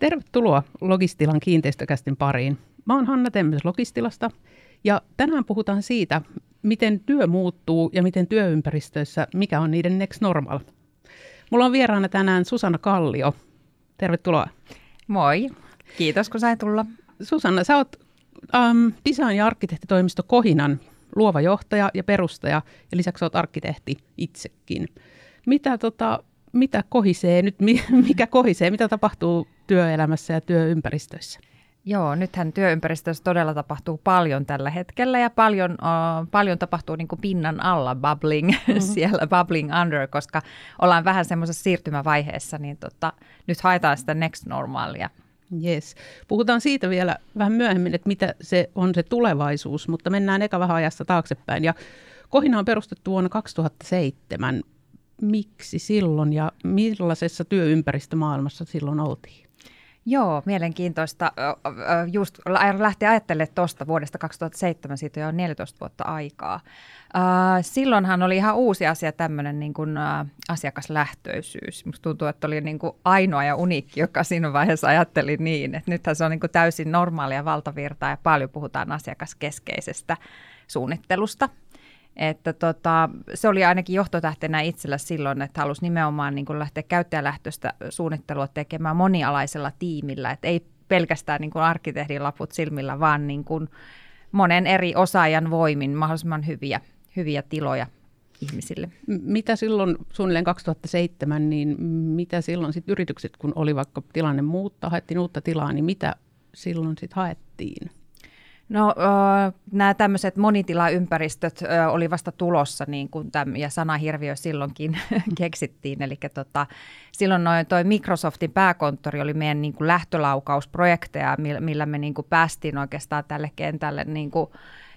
Tervetuloa Logistilan kiinteistökästin pariin. Mä oon Hanna Temmes Logistilasta ja tänään puhutaan siitä, miten työ muuttuu ja miten työympäristöissä, mikä on niiden next normal. Mulla on vieraana tänään Susanna Kallio. Tervetuloa. Moi. Kiitos, kun sain tulla. Susanna, sä oot um, design- ja arkkitehtitoimisto Kohinan luova johtaja ja perustaja, ja lisäksi olet arkkitehti itsekin. Mitä, tota, mitä kohisee nyt, mikä kohisee, mitä tapahtuu työelämässä ja työympäristöissä? Joo, nythän työympäristössä todella tapahtuu paljon tällä hetkellä ja paljon, uh, paljon tapahtuu niin kuin pinnan alla, bubbling mm-hmm. siellä, bubbling under, koska ollaan vähän semmoisessa siirtymävaiheessa, niin tota, nyt haetaan sitä next normaalia. Yes. Puhutaan siitä vielä vähän myöhemmin, että mitä se on se tulevaisuus, mutta mennään eka vähän ajassa taaksepäin. Ja Kohina on perustettu vuonna 2007. Miksi silloin ja millaisessa työympäristömaailmassa silloin oltiin? Joo, mielenkiintoista. Just lähti ajattelemaan tuosta vuodesta 2007, siitä jo 14 vuotta aikaa. Silloinhan oli ihan uusi asia tämmöinen niin kuin asiakaslähtöisyys. Musta tuntuu, että oli niin kuin ainoa ja uniikki, joka siinä vaiheessa ajatteli niin, että nythän se on niin kuin täysin normaalia valtavirtaa ja paljon puhutaan asiakaskeskeisestä suunnittelusta. Että tota, se oli ainakin johtotähtenä itsellä silloin, että halusi nimenomaan niin lähteä käyttäjälähtöistä suunnittelua tekemään monialaisella tiimillä, että ei pelkästään niin kuin arkkitehdin laput silmillä, vaan niin kuin monen eri osaajan voimin mahdollisimman hyviä, hyviä tiloja ihmisille. Mitä silloin suunnilleen 2007, niin mitä silloin sitten yritykset, kun oli vaikka tilanne muuttaa, haettiin uutta tilaa, niin mitä silloin sitten haettiin? No nämä tämmöiset monitilaympäristöt oli vasta tulossa niin kuin täm, ja sanahirviö silloinkin keksittiin. Eli tota, silloin noin, toi Microsoftin pääkonttori oli meidän niin kuin lähtölaukausprojekteja, millä me niin kuin päästiin oikeastaan tälle kentälle niin kuin,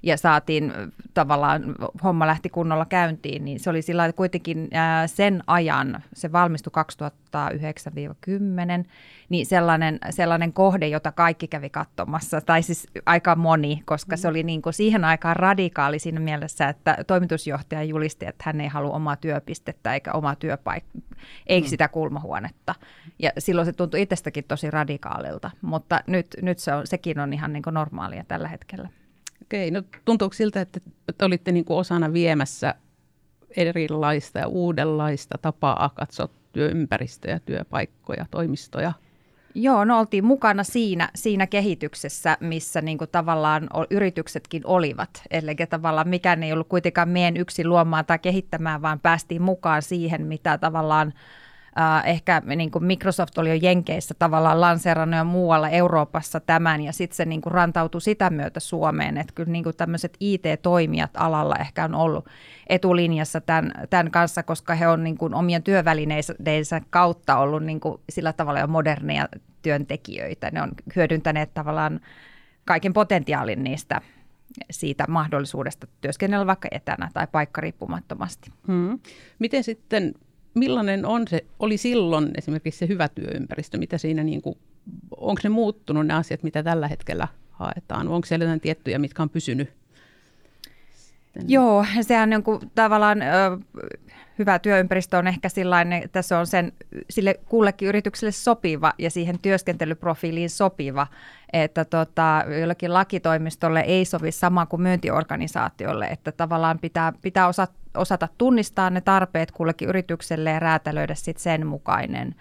ja saatiin tavallaan, homma lähti kunnolla käyntiin, niin se oli sillä kuitenkin ää, sen ajan, se valmistui 2009-10, niin sellainen, sellainen kohde, jota kaikki kävi katsomassa, tai siis aika moni, koska se mm. oli niin kuin siihen aikaan radikaali siinä mielessä, että toimitusjohtaja julisti, että hän ei halua omaa työpistettä eikä omaa työpaikkaa, eikä mm. sitä kulmahuonetta. Ja silloin se tuntui itsestäkin tosi radikaalilta, mutta nyt, nyt se on, sekin on ihan niin kuin normaalia tällä hetkellä. Okei, no tuntuuko siltä, että te olitte niin kuin osana viemässä erilaista ja uudenlaista tapaa katsoa työympäristöjä, työpaikkoja, toimistoja? Joo, no oltiin mukana siinä, siinä kehityksessä, missä niin kuin tavallaan yrityksetkin olivat. Eli tavallaan mikään ei ollut kuitenkaan meidän yksin luomaan tai kehittämään, vaan päästiin mukaan siihen, mitä tavallaan Uh, ehkä niin kuin Microsoft oli jo Jenkeissä tavallaan lanseerannut ja muualla Euroopassa tämän, ja sitten se niin kuin rantautui sitä myötä Suomeen, että kyllä niin kuin tämmöiset IT-toimijat alalla ehkä on ollut etulinjassa tämän, tämän kanssa, koska he on niin kuin omien työvälineidensä kautta ollut niin kuin sillä tavalla jo moderneja työntekijöitä. Ne on hyödyntäneet tavallaan kaiken potentiaalin niistä siitä mahdollisuudesta työskennellä vaikka etänä tai paikkariippumattomasti. Hmm. Miten sitten millainen on se, oli silloin esimerkiksi se hyvä työympäristö, mitä siinä niin kuin, onko ne muuttunut ne asiat, mitä tällä hetkellä haetaan, onko siellä jotain tiettyjä, mitkä on pysynyt? Joo, sehän on kuin, tavallaan ö, hyvä työympäristö on ehkä sellainen, että se on sen, sille kullekin yritykselle sopiva ja siihen työskentelyprofiiliin sopiva, että tota, jollakin lakitoimistolle ei sovi sama kuin myyntiorganisaatiolle, että tavallaan pitää, pitää osata osata tunnistaa ne tarpeet kullekin yritykselle ja räätälöidä sit sen mukainen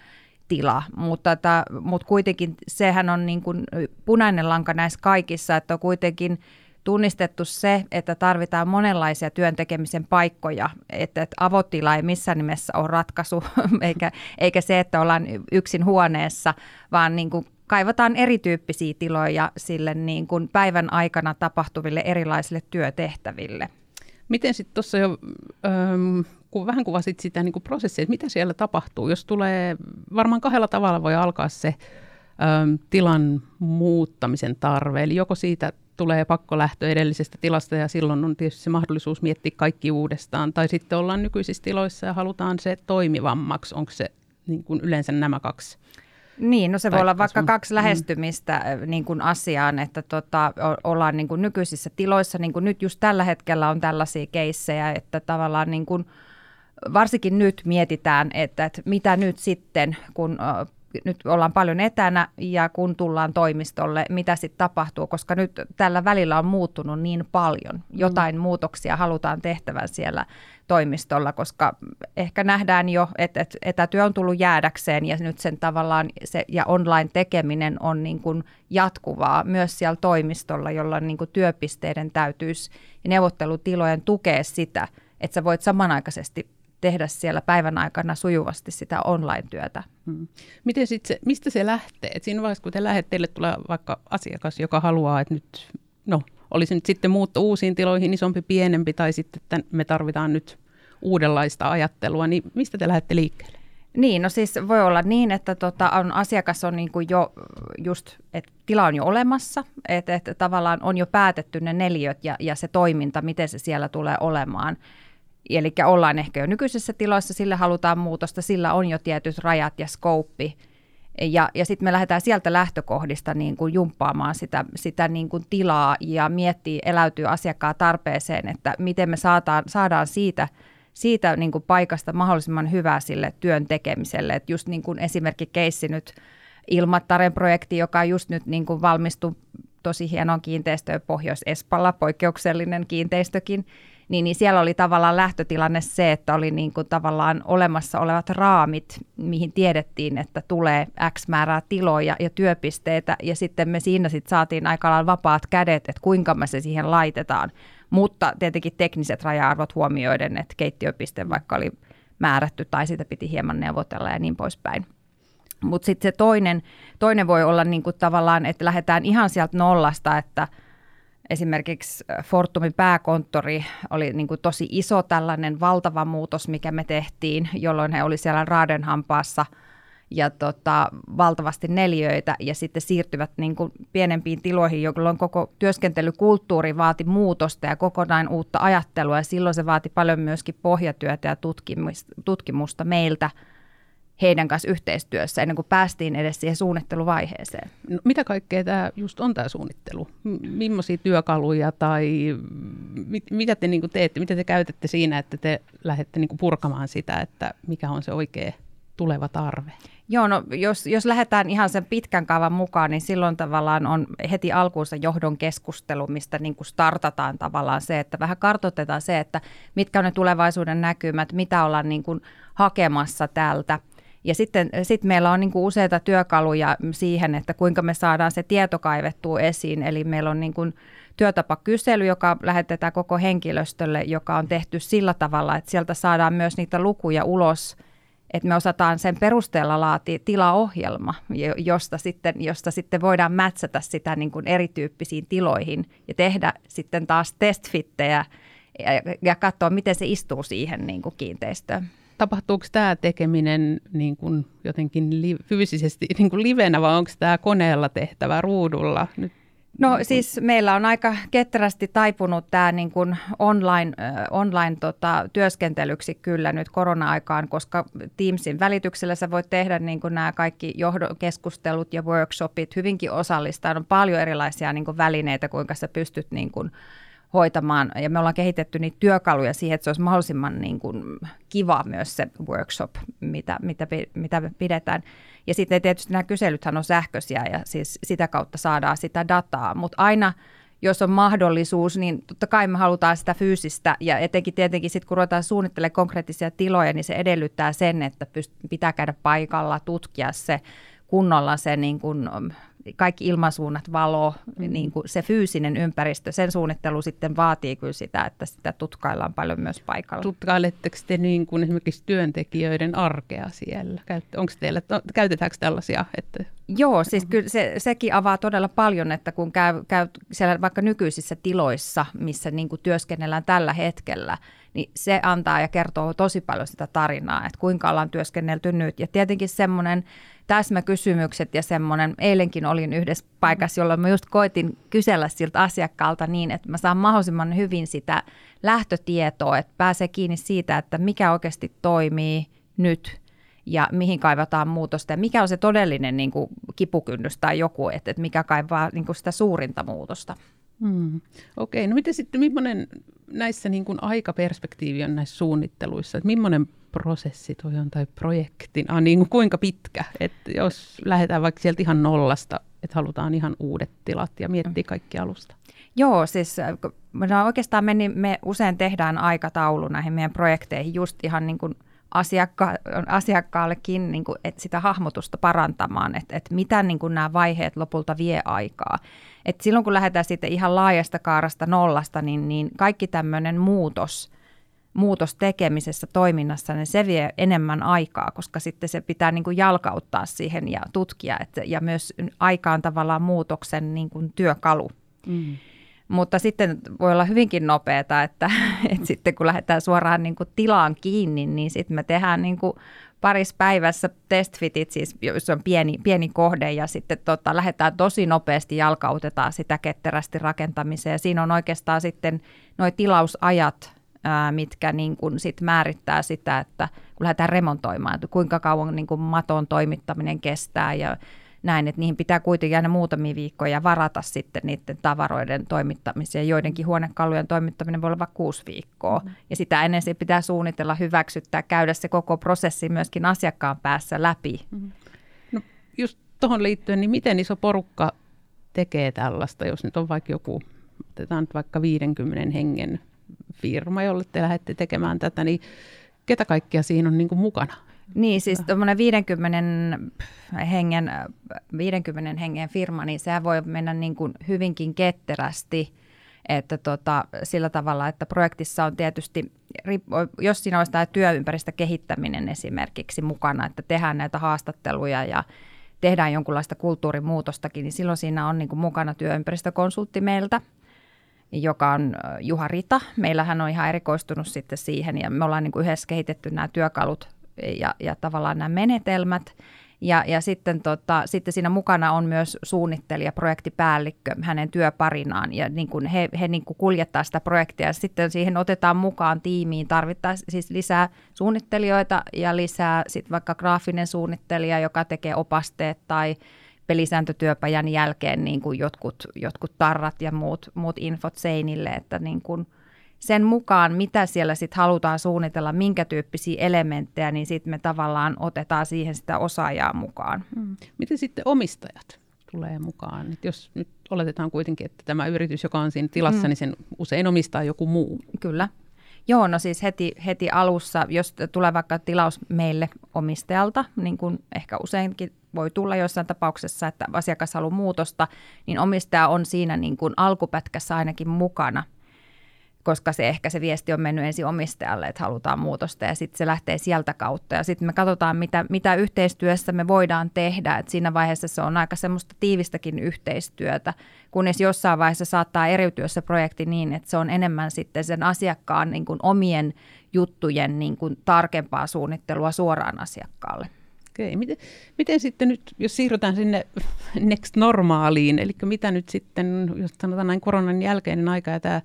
tila. Mutta, että, mutta kuitenkin sehän on niin kuin punainen lanka näissä kaikissa, että kuitenkin tunnistettu se, että tarvitaan monenlaisia työntekemisen paikkoja, että, että avotila ei missään nimessä ole ratkaisu, eikä, eikä se, että ollaan yksin huoneessa, vaan niin kuin kaivataan erityyppisiä tiloja sille niin kuin päivän aikana tapahtuville erilaisille työtehtäville. Miten sitten tuossa jo, ähm, kun vähän kuvasit sitä niin kuin prosessia, että mitä siellä tapahtuu, jos tulee, varmaan kahdella tavalla voi alkaa se ähm, tilan muuttamisen tarve, eli joko siitä tulee pakkolähtö edellisestä tilasta ja silloin on tietysti se mahdollisuus miettiä kaikki uudestaan, tai sitten ollaan nykyisissä tiloissa ja halutaan se toimivammaksi, onko se niin kuin yleensä nämä kaksi niin, no se voi olla vaikka kaksi mm. lähestymistä mm. niin kuin asiaan, että tota, ollaan niin kuin nykyisissä tiloissa, niin kuin nyt just tällä hetkellä on tällaisia keissejä, että tavallaan niin kuin, varsinkin nyt mietitään, että, että mitä nyt sitten, kun nyt ollaan paljon etänä ja kun tullaan toimistolle, mitä sitten tapahtuu, koska nyt tällä välillä on muuttunut niin paljon. Mm. Jotain mm. muutoksia halutaan tehtävän siellä toimistolla, koska ehkä nähdään jo, että, etätyö on tullut jäädäkseen ja nyt sen tavallaan se, ja online tekeminen on niin kuin jatkuvaa myös siellä toimistolla, jolla niin kuin työpisteiden täytyisi ja neuvottelutilojen tukea sitä, että sä voit samanaikaisesti tehdä siellä päivän aikana sujuvasti sitä online-työtä. Hmm. Miten sit se, mistä se lähtee? Et siinä vaiheessa, kun te lähdet, teille tulee vaikka asiakas, joka haluaa, että nyt, no, olisi nyt sitten muutto uusiin tiloihin, isompi, pienempi, tai sitten että me tarvitaan nyt uudenlaista ajattelua, niin mistä te lähdette liikkeelle? Niin, no siis voi olla niin, että tota, on, asiakas on niin kuin jo just, että tila on jo olemassa, että, että tavallaan on jo päätetty ne neliöt ja, ja se toiminta, miten se siellä tulee olemaan. Eli ollaan ehkä jo nykyisessä tiloissa, sillä halutaan muutosta, sillä on jo tietyt rajat ja skouppi. Ja, ja sitten me lähdetään sieltä lähtökohdista niin kuin jumppaamaan sitä, sitä niin kuin tilaa ja miettii, eläytyy asiakkaan tarpeeseen, että miten me saadaan, saadaan siitä, siitä niin kuin paikasta mahdollisimman hyvää sille työn tekemiselle. Et just niin kuin esimerkki keissi nyt Ilmattaren projekti, joka just nyt niin kuin valmistui tosi hienoon kiinteistöön Pohjois-Espalla, poikkeuksellinen kiinteistökin, niin, niin siellä oli tavallaan lähtötilanne se, että oli niin kuin tavallaan olemassa olevat raamit, mihin tiedettiin, että tulee X määrää tiloja ja työpisteitä, ja sitten me siinä sitten saatiin aika lailla vapaat kädet, että kuinka me se siihen laitetaan. Mutta tietenkin tekniset raja-arvot huomioiden, että keittiöpiste vaikka oli määrätty tai sitä piti hieman neuvotella ja niin poispäin. Mutta sitten se toinen, toinen voi olla niinku tavallaan, että lähdetään ihan sieltä nollasta, että – esimerkiksi Fortumin pääkonttori oli niin kuin tosi iso tällainen valtava muutos, mikä me tehtiin, jolloin he oli siellä Raadenhampaassa ja tota, valtavasti neljöitä ja sitten siirtyvät niin kuin pienempiin tiloihin, jolloin koko työskentelykulttuuri vaati muutosta ja kokonaan uutta ajattelua. Ja silloin se vaati paljon myöskin pohjatyötä ja tutkimusta meiltä – heidän kanssa yhteistyössä ennen kuin päästiin edes siihen suunnitteluvaiheeseen. No, mitä kaikkea tämä just on tämä suunnittelu? Millaisia työkaluja tai mit, mitä te niin teette, mitä te käytätte siinä, että te lähdette niin purkamaan sitä, että mikä on se oikea tuleva tarve? Joo, no jos, jos lähdetään ihan sen pitkän kaavan mukaan, niin silloin tavallaan on heti alkuunsa johdon keskustelu, mistä niin kuin startataan tavallaan se, että vähän kartoitetaan se, että mitkä on ne tulevaisuuden näkymät, mitä ollaan niin kuin hakemassa täältä – ja sitten sit meillä on niin kuin useita työkaluja siihen, että kuinka me saadaan se tieto kaivettua esiin. Eli meillä on niin kuin työtapakysely, joka lähetetään koko henkilöstölle, joka on tehty sillä tavalla, että sieltä saadaan myös niitä lukuja ulos, että me osataan sen perusteella laatia tilaohjelma, josta sitten, josta sitten voidaan mätsätä sitä niin kuin erityyppisiin tiloihin ja tehdä sitten taas testfittejä ja, ja katsoa, miten se istuu siihen niin kuin kiinteistöön tapahtuuko tämä tekeminen niin kuin jotenkin li, fyysisesti niin kuin livenä vai onko tämä koneella tehtävä ruudulla? Nyt No siis meillä on aika ketterästi taipunut tämä niin kuin online, äh, online tota, työskentelyksi kyllä nyt korona-aikaan, koska Teamsin välityksellä sä voit tehdä niin kuin nämä kaikki johdokeskustelut ja workshopit hyvinkin osallistaan. On paljon erilaisia niin kuin välineitä, kuinka sä pystyt niin kuin, hoitamaan. Ja me ollaan kehitetty niitä työkaluja siihen, että se olisi mahdollisimman niin kuin kiva myös se workshop, mitä, mitä, mitä pidetään. Ja sitten tietysti nämä kyselythän on sähköisiä ja siis sitä kautta saadaan sitä dataa, mutta aina jos on mahdollisuus, niin totta kai me halutaan sitä fyysistä ja etenkin tietenkin sitten kun ruvetaan suunnittelemaan konkreettisia tiloja, niin se edellyttää sen, että pyst- pitää käydä paikalla, tutkia se kunnolla se niin kuin kaikki ilmansuunnat, valo, mm. niin kuin se fyysinen ympäristö, sen suunnittelu sitten vaatii kyllä sitä, että sitä tutkaillaan paljon myös paikalla. Tutkailetteko te niin kuin esimerkiksi työntekijöiden arkea siellä? Onko teillä, käytetäänkö tällaisia? Että... Joo, siis kyllä se, sekin avaa todella paljon, että kun käy, käy siellä vaikka nykyisissä tiloissa, missä niin kuin työskennellään tällä hetkellä, niin se antaa ja kertoo tosi paljon sitä tarinaa, että kuinka ollaan työskennelty nyt. Ja tietenkin semmoinen täsmäkysymykset ja semmoinen, eilenkin olin yhdessä paikassa, jolloin mä just koitin kysellä siltä asiakkaalta niin, että mä saan mahdollisimman hyvin sitä lähtötietoa, että pääsee kiinni siitä, että mikä oikeasti toimii nyt ja mihin kaivataan muutosta ja mikä on se todellinen niin kuin, kipukynnys tai joku, että, että mikä kaivaa niin kuin sitä suurinta muutosta. Hmm. Okei, no miten sitten, millainen näissä niin kuin aikaperspektiivi on näissä suunnitteluissa, että millainen prosessi toi on tai projektina, niin kuin kuinka pitkä? Että jos lähdetään vaikka sieltä ihan nollasta, että halutaan ihan uudet tilat ja miettiä kaikki alusta. Joo, siis no oikeastaan me, me usein tehdään aikataulu näihin meidän projekteihin just ihan niin kuin asiakka- asiakkaallekin niin kuin, että sitä hahmotusta parantamaan, että, että mitä niin kuin nämä vaiheet lopulta vie aikaa. Et silloin kun lähdetään sitten ihan laajasta kaarasta nollasta, niin, niin kaikki tämmöinen muutos – muutos tekemisessä, toiminnassa, niin se vie enemmän aikaa, koska sitten se pitää niin kuin jalkauttaa siihen ja tutkia, että, ja myös aikaan tavallaan muutoksen niin kuin työkalu. Mm. Mutta sitten voi olla hyvinkin nopeata, että, että sitten kun lähdetään suoraan niin kuin tilaan kiinni, niin sitten me tehdään niin kuin parissa päivässä testfitit, siis jos on pieni, pieni kohde ja sitten tota, lähdetään tosi nopeasti jalkautetaan sitä ketterästi rakentamiseen. Ja siinä on oikeastaan sitten nuo tilausajat mitkä niin kuin sit määrittää sitä, että kun lähdetään remontoimaan, että kuinka kauan niin kuin maton toimittaminen kestää ja näin, että niihin pitää kuitenkin aina muutamia viikkoja varata sitten niiden tavaroiden toimittamiseen. Joidenkin huonekalujen toimittaminen voi olla vaikka kuusi viikkoa. Mm. Ja sitä ennen se pitää suunnitella, hyväksyttää, käydä se koko prosessi myöskin asiakkaan päässä läpi. Mm. No just tuohon liittyen, niin miten iso porukka tekee tällaista, jos nyt on vaikka joku, otetaan nyt vaikka 50 hengen firma, jolle te lähdette tekemään tätä, niin ketä kaikkia siinä on niin kuin mukana? Niin, siis tuommoinen 50 hengen, 50 hengen firma, niin sehän voi mennä niin kuin hyvinkin ketterästi, että tota, sillä tavalla, että projektissa on tietysti, jos siinä olisi tämä työympäristö kehittäminen esimerkiksi mukana, että tehdään näitä haastatteluja ja tehdään jonkunlaista kulttuurimuutostakin, niin silloin siinä on niin kuin mukana työympäristökonsultti meiltä, joka on Juha Rita. Meillähän on ihan erikoistunut sitten siihen ja me ollaan niin kuin yhdessä kehitetty nämä työkalut ja, ja tavallaan nämä menetelmät. Ja, ja sitten, tota, sitten siinä mukana on myös suunnittelija, projektipäällikkö hänen työparinaan ja niin kuin he, he niin kuin kuljettaa sitä projektia sitten siihen otetaan mukaan tiimiin tarvittaisiin siis lisää suunnittelijoita ja lisää sitten vaikka graafinen suunnittelija, joka tekee opasteet tai pelisääntötyöpajan jälkeen niin kuin jotkut, jotkut tarrat ja muut, muut infot seinille, että niin kuin sen mukaan, mitä siellä sitten halutaan suunnitella, minkä tyyppisiä elementtejä, niin sitten me tavallaan otetaan siihen sitä osaajaa mukaan. Hmm. Miten sitten omistajat tulee mukaan? Et jos nyt oletetaan kuitenkin, että tämä yritys, joka on siinä tilassa, hmm. niin sen usein omistaa joku muu. Kyllä. Joo, no siis heti, heti alussa, jos tulee vaikka tilaus meille omistajalta, niin kuin ehkä useinkin voi tulla jossain tapauksessa, että asiakas haluaa muutosta, niin omistaja on siinä niin kuin alkupätkässä ainakin mukana – koska se ehkä se viesti on mennyt ensin omistajalle, että halutaan muutosta ja sitten se lähtee sieltä kautta. Ja sitten me katsotaan, mitä, mitä yhteistyössä me voidaan tehdä. Et siinä vaiheessa se on aika semmoista tiivistäkin yhteistyötä, kunnes jossain vaiheessa saattaa eriytyä se projekti niin, että se on enemmän sitten sen asiakkaan niin kuin omien juttujen niin kuin tarkempaa suunnittelua suoraan asiakkaalle. Okei, miten, miten sitten nyt, jos siirrytään sinne next normaaliin, eli mitä nyt sitten, jos sanotaan näin koronan jälkeinen aika ja tämä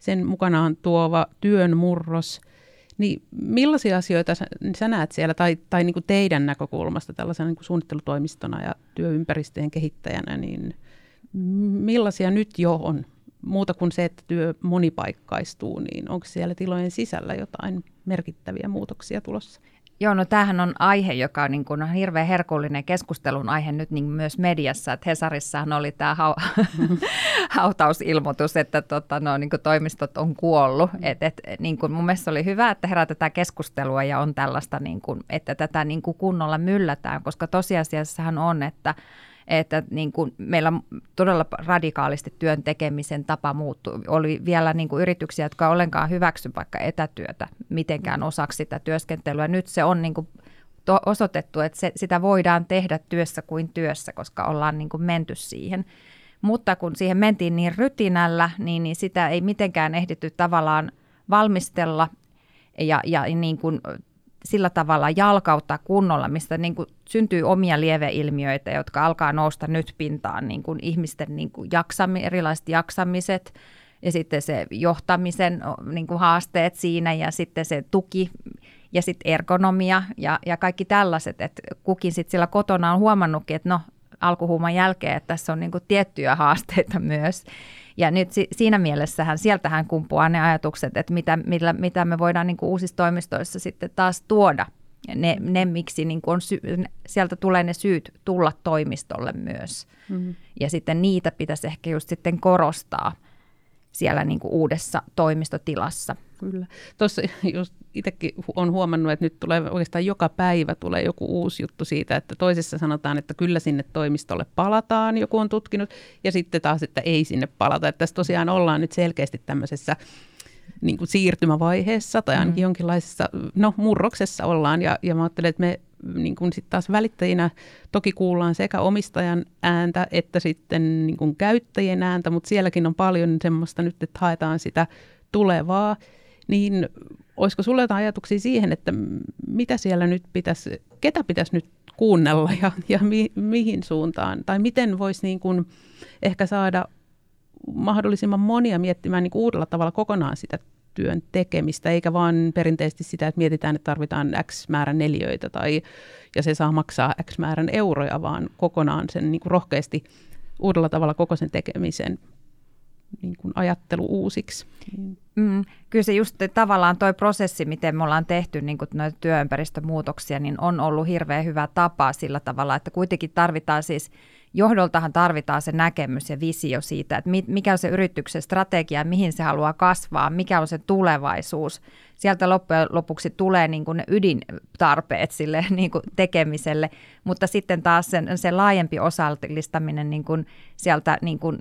sen mukanaan tuova työn murros, niin millaisia asioita sä, sä näet siellä tai, tai niin kuin teidän näkökulmasta tällaisena niin kuin suunnittelutoimistona ja työympäristöjen kehittäjänä, niin millaisia nyt jo on muuta kuin se, että työ monipaikkaistuu, niin onko siellä tilojen sisällä jotain merkittäviä muutoksia tulossa? Joo, no tämähän on aihe, joka on, niin kuin, on hirveän herkullinen keskustelun aihe nyt niin myös mediassa. Että Hesarissahan oli tämä hau- hautausilmoitus, että tota, no, niin kuin toimistot on kuollut. Et, et, niin kuin, mun mielestä oli hyvä, että herätetään keskustelua ja on tällaista, niin kuin, että tätä niin kuin kunnolla myllätään, koska tosiasiassahan on, että että niin kuin meillä todella radikaalisti työn tekemisen tapa muuttui. Oli vielä niin kuin yrityksiä, jotka ollenkaan hyväksy vaikka etätyötä mitenkään osaksi sitä työskentelyä. Nyt se on niin kuin osoitettu, että se, sitä voidaan tehdä työssä kuin työssä, koska ollaan niin kuin menty siihen. Mutta kun siihen mentiin niin rytinällä, niin, niin sitä ei mitenkään ehditty tavallaan valmistella ja, ja niin kuin sillä tavalla jalkauttaa kunnolla, mistä niin kuin syntyy omia lieveilmiöitä, jotka alkaa nousta nyt pintaan, niin kuin ihmisten niin kuin jaksami, erilaiset jaksamiset ja sitten se johtamisen niin kuin haasteet siinä ja sitten se tuki ja sitten ergonomia ja, ja kaikki tällaiset, että kukin sitten sillä kotona on huomannutkin, että no alkuhuuman jälkeen, että tässä on niin kuin tiettyjä haasteita myös. Ja nyt si- siinä mielessähän sieltähän kumpuaa ne ajatukset, että mitä, millä, mitä me voidaan niin kuin uusissa toimistoissa sitten taas tuoda. Ne, ne miksi niin kuin on sy- sieltä tulee ne syyt tulla toimistolle myös. Mm. Ja sitten niitä pitäisi ehkä just sitten korostaa siellä niin kuin uudessa toimistotilassa. Kyllä. Tuossa just itsekin on huomannut, että nyt tulee oikeastaan joka päivä tulee joku uusi juttu siitä, että toisessa sanotaan, että kyllä sinne toimistolle palataan, joku on tutkinut, ja sitten taas, että ei sinne palata. Että tässä tosiaan ollaan nyt selkeästi tämmöisessä niin kuin siirtymävaiheessa tai ainakin mm. jonkinlaisessa no, murroksessa ollaan. Ja, ja mä ajattelen, että me niin kuin sit taas välittäjinä toki kuullaan sekä omistajan ääntä että sitten niin kuin käyttäjien ääntä, mutta sielläkin on paljon semmoista nyt, että haetaan sitä tulevaa. Niin olisiko sinulla jotain ajatuksia siihen, että mitä siellä nyt pitäisi, ketä pitäisi nyt kuunnella ja, ja mi, mihin suuntaan? Tai miten voisi niin kuin ehkä saada mahdollisimman monia miettimään niin uudella tavalla kokonaan sitä työn tekemistä, eikä vaan perinteisesti sitä, että mietitään, että tarvitaan X määrän neliöitä tai, ja se saa maksaa X määrän euroja, vaan kokonaan sen niin kuin rohkeasti uudella tavalla koko sen tekemisen niin kuin ajattelu uusiksi. Mm, kyllä se just tavallaan toi prosessi, miten me ollaan tehty niin noita työympäristömuutoksia, niin on ollut hirveän hyvä tapa sillä tavalla, että kuitenkin tarvitaan siis, johdoltahan tarvitaan se näkemys ja visio siitä, että mikä on se yrityksen strategia, mihin se haluaa kasvaa, mikä on se tulevaisuus. Sieltä loppujen lopuksi tulee niin kuin ne ydintarpeet sille niin kuin tekemiselle, mutta sitten taas sen, se laajempi osallistaminen niin kuin sieltä niin kuin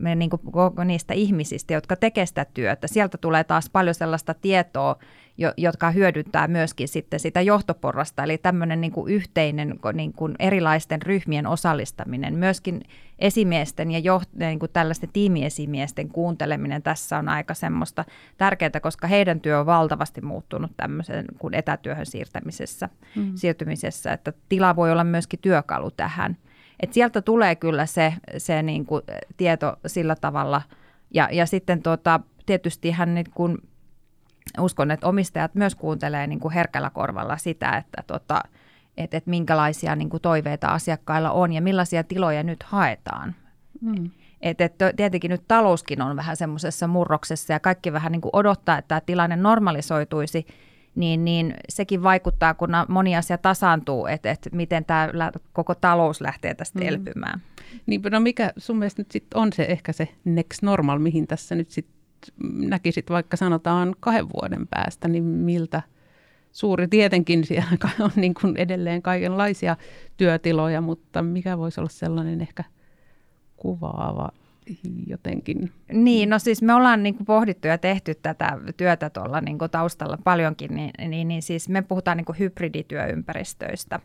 me niin kuin niistä ihmisistä, jotka tekevät sitä työtä. Sieltä tulee taas paljon sellaista tietoa, jo, jotka hyödyntää myöskin sitten sitä johtoporrasta, eli tämmöinen niin kuin yhteinen niin kuin erilaisten ryhmien osallistaminen, myöskin esimiesten ja joht, niin kuin tällaisten tiimiesimiesten kuunteleminen tässä on aika semmoista tärkeää, koska heidän työ on valtavasti muuttunut tämmöisen kuin etätyöhön siirtämisessä, mm. siirtymisessä, että tila voi olla myöskin työkalu tähän. Et sieltä tulee kyllä se, se niin kuin tieto sillä tavalla. Ja, ja sitten tuota, tietysti hän niin kuin, uskon, että omistajat myös kuuntelee niin kuin herkällä korvalla sitä, että tota, et, et minkälaisia niin kuin toiveita asiakkailla on ja millaisia tiloja nyt haetaan. Mm. Et, et, tietenkin nyt talouskin on vähän semmoisessa murroksessa ja kaikki vähän niin kuin odottaa, että tämä tilanne normalisoituisi – niin, niin sekin vaikuttaa, kun moni asia tasaantuu, että, että miten tämä koko talous lähtee tästä mm. elpymään. Niin, no mikä sun mielestä nyt sit on se ehkä se next normal, mihin tässä nyt sit näkisit vaikka sanotaan kahden vuoden päästä, niin miltä suuri tietenkin siellä on niin kuin edelleen kaikenlaisia työtiloja, mutta mikä voisi olla sellainen ehkä kuvaava jotenkin. Niin, no siis me ollaan niin kuin pohdittu ja tehty tätä työtä tuolla niin kuin taustalla paljonkin, niin, niin, niin siis me puhutaan niin kuin hybridityöympäristöistä.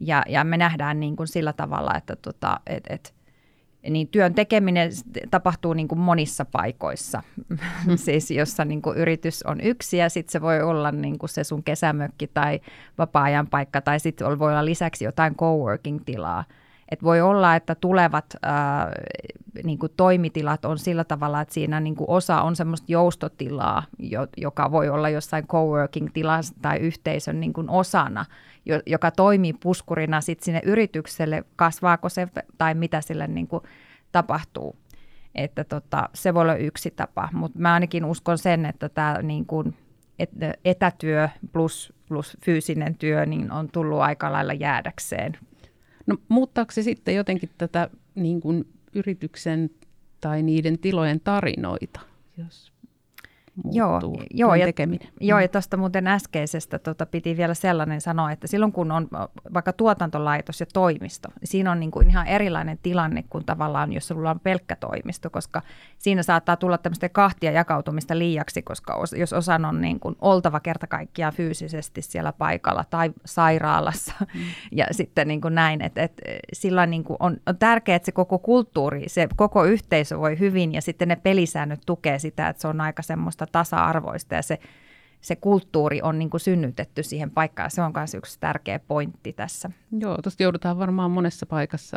Ja, ja me nähdään niin kuin sillä tavalla, että tota, et, et, niin työn tekeminen tapahtuu niin kuin monissa paikoissa, mm. siis jossa niin kuin yritys on yksi ja sitten se voi olla niin kuin se sun kesämökki tai vapaa-ajan paikka tai sitten voi olla lisäksi jotain coworking-tilaa. Et voi olla, että tulevat ää, niin kuin toimitilat on sillä tavalla, että siinä niin kuin osa on semmoista joustotilaa, jo, joka voi olla jossain coworking-tilassa tai yhteisön niin kuin osana, jo, joka toimii puskurina sit sinne yritykselle, kasvaako se tai mitä sille niin kuin tapahtuu. Että tota, se voi olla yksi tapa, mutta mä ainakin uskon sen, että tämä niin kuin etätyö plus, plus fyysinen työ niin on tullut aika lailla jäädäkseen No muuttaako se sitten jotenkin tätä niin kuin yrityksen tai niiden tilojen tarinoita, jos joo, joo, ja, tekeminen. Joo, ja tuosta muuten äskeisestä tota, piti vielä sellainen sanoa, että silloin kun on vaikka tuotantolaitos ja toimisto, niin siinä on niin kuin ihan erilainen tilanne kuin tavallaan, jos sulla on pelkkä toimisto, koska siinä saattaa tulla tämmöistä kahtia jakautumista liiaksi, koska jos osan on niin kuin oltava kerta kaikkiaan fyysisesti siellä paikalla tai sairaalassa mm. ja sitten niin kuin näin, että, että sillä niin kuin on, on tärkeää, että se koko kulttuuri, se koko yhteisö voi hyvin ja sitten ne pelisäännöt tukee sitä, että se on aika semmoista tasa-arvoista ja se, se kulttuuri on niin kuin synnytetty siihen paikkaan. Se on myös yksi tärkeä pointti tässä. Joo, tuosta joudutaan varmaan monessa paikassa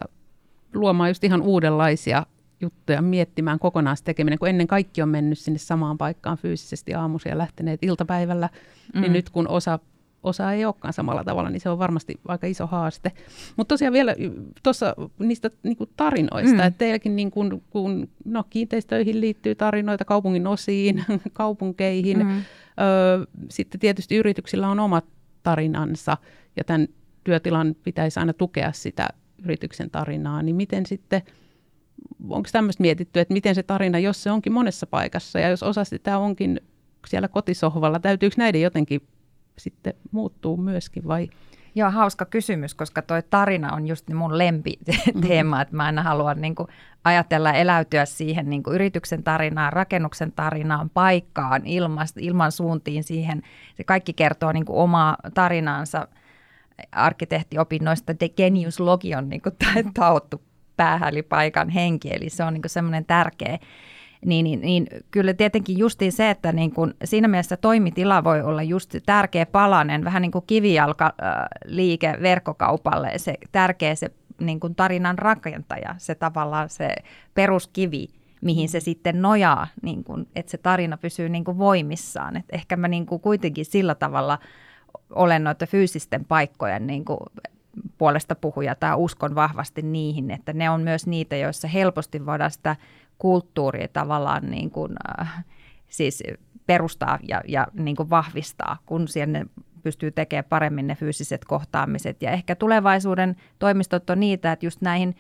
luomaan just ihan uudenlaisia juttuja, miettimään tekeminen, kun ennen kaikki on mennyt sinne samaan paikkaan fyysisesti aamuisin ja lähteneet iltapäivällä, niin mm. niin nyt kun osa osa ei olekaan samalla tavalla, niin se on varmasti aika iso haaste. Mutta tosiaan vielä tuossa niistä niin kuin tarinoista, mm. että teilläkin niin kuin, kun, no, kiinteistöihin liittyy tarinoita, kaupungin osiin, kaupunkeihin. Mm. Ö, sitten tietysti yrityksillä on omat tarinansa ja tämän työtilan pitäisi aina tukea sitä yrityksen tarinaa, niin miten sitten, onko tämmöistä mietitty, että miten se tarina, jos se onkin monessa paikassa ja jos osa sitä onkin siellä kotisohvalla, täytyykö näiden jotenkin sitten muuttuu myöskin vai? Joo, hauska kysymys, koska toi tarina on just mun lempiteema, mm-hmm. että mä aina haluan niin kuin ajatella eläytyä siihen niin kuin yrityksen tarinaan, rakennuksen tarinaan, paikkaan, ilman, ilman suuntiin siihen. Se kaikki kertoo niin kuin omaa tarinaansa. Arkkitehtiopinnoista The Genius Logi on niin kuin taottu päähän, eli paikan henki, eli se on niin kuin tärkeä niin, niin, niin kyllä tietenkin justiin se, että niin kuin siinä mielessä toimitila voi olla just tärkeä palanen, vähän niin kuin kivijalka liike verkkokaupalle, se tärkeä se niin kuin tarinan rakentaja, se tavallaan se peruskivi, mihin se sitten nojaa, niin kuin, että se tarina pysyy niin kuin voimissaan. Et ehkä mä niin kuin kuitenkin sillä tavalla olen noita fyysisten paikkojen niin kuin puolesta puhuja tai uskon vahvasti niihin, että ne on myös niitä, joissa helposti voidaan sitä kulttuuria tavallaan niin kuin, äh, siis perustaa ja, ja niin kuin vahvistaa, kun siellä pystyy tekemään paremmin ne fyysiset kohtaamiset. Ja ehkä tulevaisuuden toimistot on niitä, että just näihin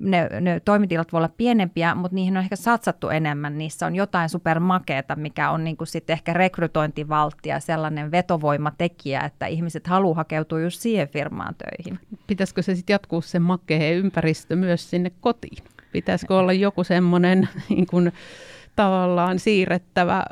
ne, ne toimitilat voi olla pienempiä, mutta niihin on ehkä satsattu enemmän. Niissä on jotain supermakeeta, mikä on niin sitten ehkä rekrytointivaltti ja sellainen vetovoimatekijä, että ihmiset haluaa hakeutua just siihen firmaan töihin. Pitäisikö se sitten jatkuu se makea ympäristö myös sinne kotiin? Pitäisikö olla joku semmoinen niin kuin, tavallaan siirrettävä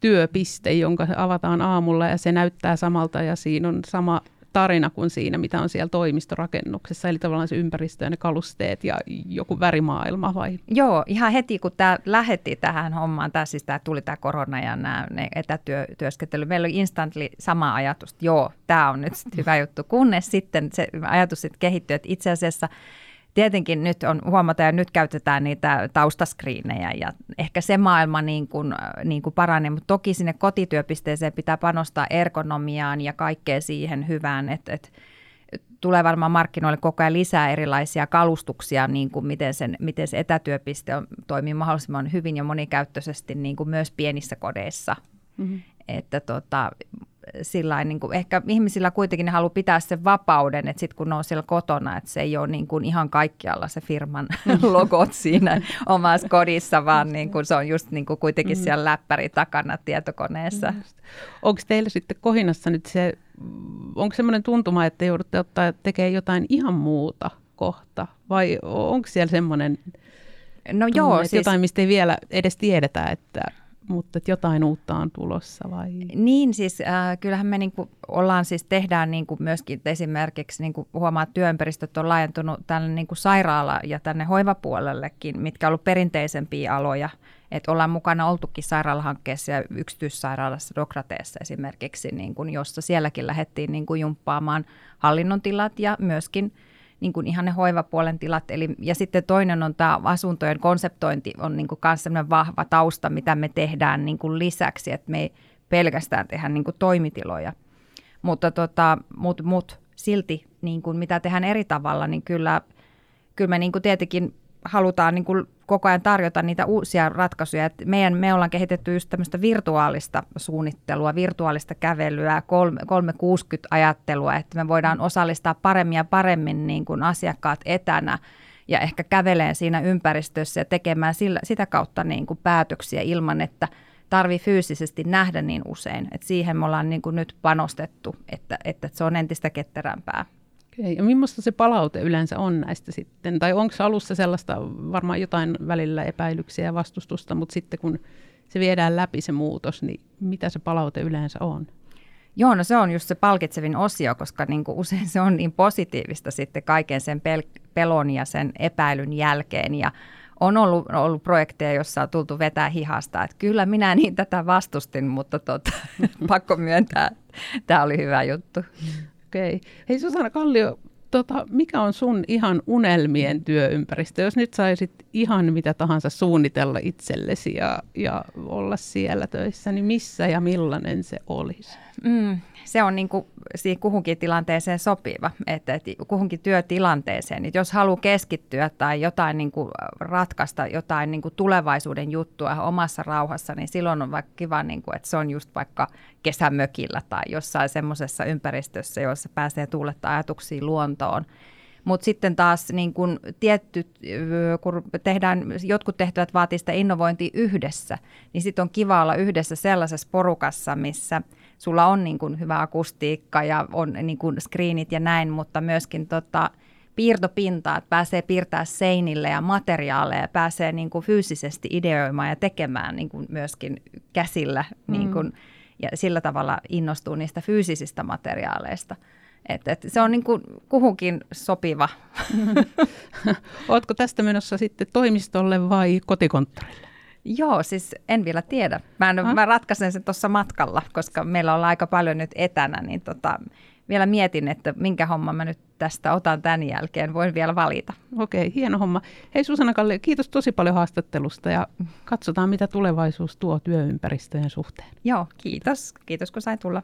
työpiste, jonka avataan aamulla ja se näyttää samalta ja siinä on sama tarina kuin siinä, mitä on siellä toimistorakennuksessa, eli tavallaan se ympäristö ja ne kalusteet ja joku värimaailma vai? Joo, ihan heti kun tämä lähetti tähän hommaan, tämä siis tämä tuli tämä korona ja nämä ne etätyöskentely, meillä oli instantly sama ajatus, joo, tämä on nyt hyvä juttu, kunnes sitten se ajatus sitten kehittyi, että itse asiassa tietenkin nyt on huomata ja nyt käytetään niitä taustaskriinejä ja ehkä se maailma niin kuin, niin kuin paranee, mutta toki sinne kotityöpisteeseen pitää panostaa ergonomiaan ja kaikkeen siihen hyvään, että, että tulee varmaan markkinoille koko ajan lisää erilaisia kalustuksia, niin kuin miten, sen, miten se etätyöpiste on, toimii mahdollisimman hyvin ja monikäyttöisesti niin kuin myös pienissä kodeissa. Mm-hmm. Että tota, sillain, niin kuin, ehkä ihmisillä kuitenkin ne haluaa pitää sen vapauden, että sitten kun ne on siellä kotona, että se ei ole niin kuin ihan kaikkialla se firman logot siinä omassa kodissa, vaan niin kuin se on just niin kuin kuitenkin mm. siellä läppäri takana tietokoneessa. Onko teillä sitten kohinassa nyt se, onko semmoinen tuntuma, että joudutte ottaa tekemään jotain ihan muuta kohta, vai onko siellä semmoinen, no joo, siis, jotain, mistä ei vielä edes tiedetä, että mutta jotain uutta on tulossa vai? Niin siis äh, kyllähän me niin kuin ollaan siis tehdään niin kuin myöskin esimerkiksi niin kuin huomaa, että työympäristöt on laajentunut tänne niin kuin sairaala- ja tänne hoivapuolellekin, mitkä on ollut perinteisempiä aloja. Että ollaan mukana oltukin sairaalahankkeessa ja yksityissairaalassa Dokrateessa esimerkiksi, niin kuin, jossa sielläkin lähdettiin niin kuin jumppaamaan hallinnon tilat ja myöskin – niin kuin ihan ne hoivapuolen tilat. Eli, ja sitten toinen on tämä asuntojen konseptointi on niin kuin myös sellainen vahva tausta, mitä me tehdään niin kuin lisäksi, että me ei pelkästään tehdä niin kuin toimitiloja. Mutta tota, mut, mut, silti, niin kuin mitä tehdään eri tavalla, niin kyllä, kyllä me niin kuin tietenkin halutaan niin kuin koko ajan tarjota niitä uusia ratkaisuja. Et meidän, me ollaan kehitetty just tämmöistä virtuaalista suunnittelua, virtuaalista kävelyä, 360-ajattelua, että me voidaan osallistaa paremmin ja paremmin niin kuin asiakkaat etänä ja ehkä käveleen siinä ympäristössä ja tekemään sillä, sitä kautta niin kuin päätöksiä ilman, että tarvii fyysisesti nähdä niin usein. Et siihen me ollaan niin kuin nyt panostettu, että, että se on entistä ketterämpää. Okei, ja millaista se palaute yleensä on näistä sitten? Tai onko alussa sellaista varmaan jotain välillä epäilyksiä ja vastustusta, mutta sitten kun se viedään läpi se muutos, niin mitä se palaute yleensä on? Joo, no se on just se palkitsevin osio, koska niin kuin usein se on niin positiivista sitten kaiken sen pel- pelon ja sen epäilyn jälkeen. Ja on ollut, ollut projekteja, joissa on tultu vetää hihasta, että kyllä minä niin tätä vastustin, mutta tota, pakko myöntää, tämä oli hyvä juttu. Okei. Hei Susanna Kallio, tota, mikä on sun ihan unelmien työympäristö? Jos nyt saisit ihan mitä tahansa suunnitella itsellesi ja, ja olla siellä töissä, niin missä ja millainen se olisi? Mm, se on niin kuin siihen kuhunkin tilanteeseen sopiva, että, että kuhunkin työtilanteeseen. Että jos haluaa keskittyä tai jotain niin kuin ratkaista jotain niin kuin tulevaisuuden juttua omassa rauhassa, niin silloin on vaikka kiva, niin kuin, että se on just vaikka kesämökillä tai jossain semmoisessa ympäristössä, jossa pääsee tuulettaa ajatuksia luontoon. Mutta sitten taas niin kun tietty, kun tehdään, jotkut tehtävät vaatii sitä innovointia yhdessä, niin sitten on kiva olla yhdessä sellaisessa porukassa, missä – sulla on niin kuin hyvä akustiikka ja on niin kuin screenit ja näin, mutta myöskin tota, piirtopintaa, että pääsee piirtää seinille ja materiaaleja, pääsee niin kuin fyysisesti ideoimaan ja tekemään niin kuin myöskin käsillä mm. niin kuin, ja sillä tavalla innostuu niistä fyysisistä materiaaleista. Et, et se on niin kuin kuhunkin sopiva. Oletko tästä menossa sitten toimistolle vai kotikonttorille? Joo, siis en vielä tiedä. Mä, en, ah. mä ratkaisen sen tuossa matkalla, koska meillä on aika paljon nyt etänä, niin tota, vielä mietin, että minkä homma mä nyt tästä otan tämän jälkeen. Voin vielä valita. Okei, hieno homma. Hei Susanna Kalle, kiitos tosi paljon haastattelusta ja katsotaan, mitä tulevaisuus tuo työympäristöjen suhteen. Joo, kiitos. Kiitos kun sain tulla.